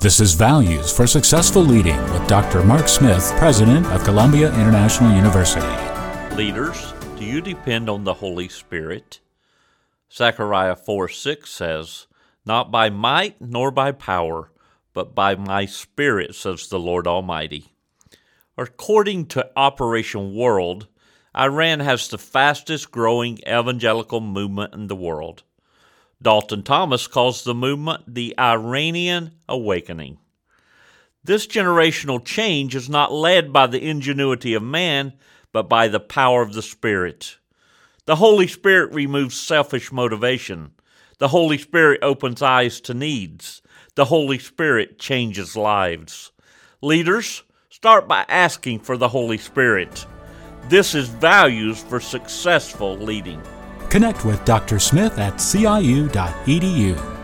This is Values for Successful Leading with Dr. Mark Smith, President of Columbia International University. Leaders, do you depend on the Holy Spirit? Zechariah 4 6 says, Not by might nor by power, but by my Spirit, says the Lord Almighty. According to Operation World, Iran has the fastest growing evangelical movement in the world. Dalton Thomas calls the movement the Iranian Awakening. This generational change is not led by the ingenuity of man, but by the power of the Spirit. The Holy Spirit removes selfish motivation. The Holy Spirit opens eyes to needs. The Holy Spirit changes lives. Leaders, start by asking for the Holy Spirit. This is values for successful leading. Connect with Dr. Smith at ciu.edu.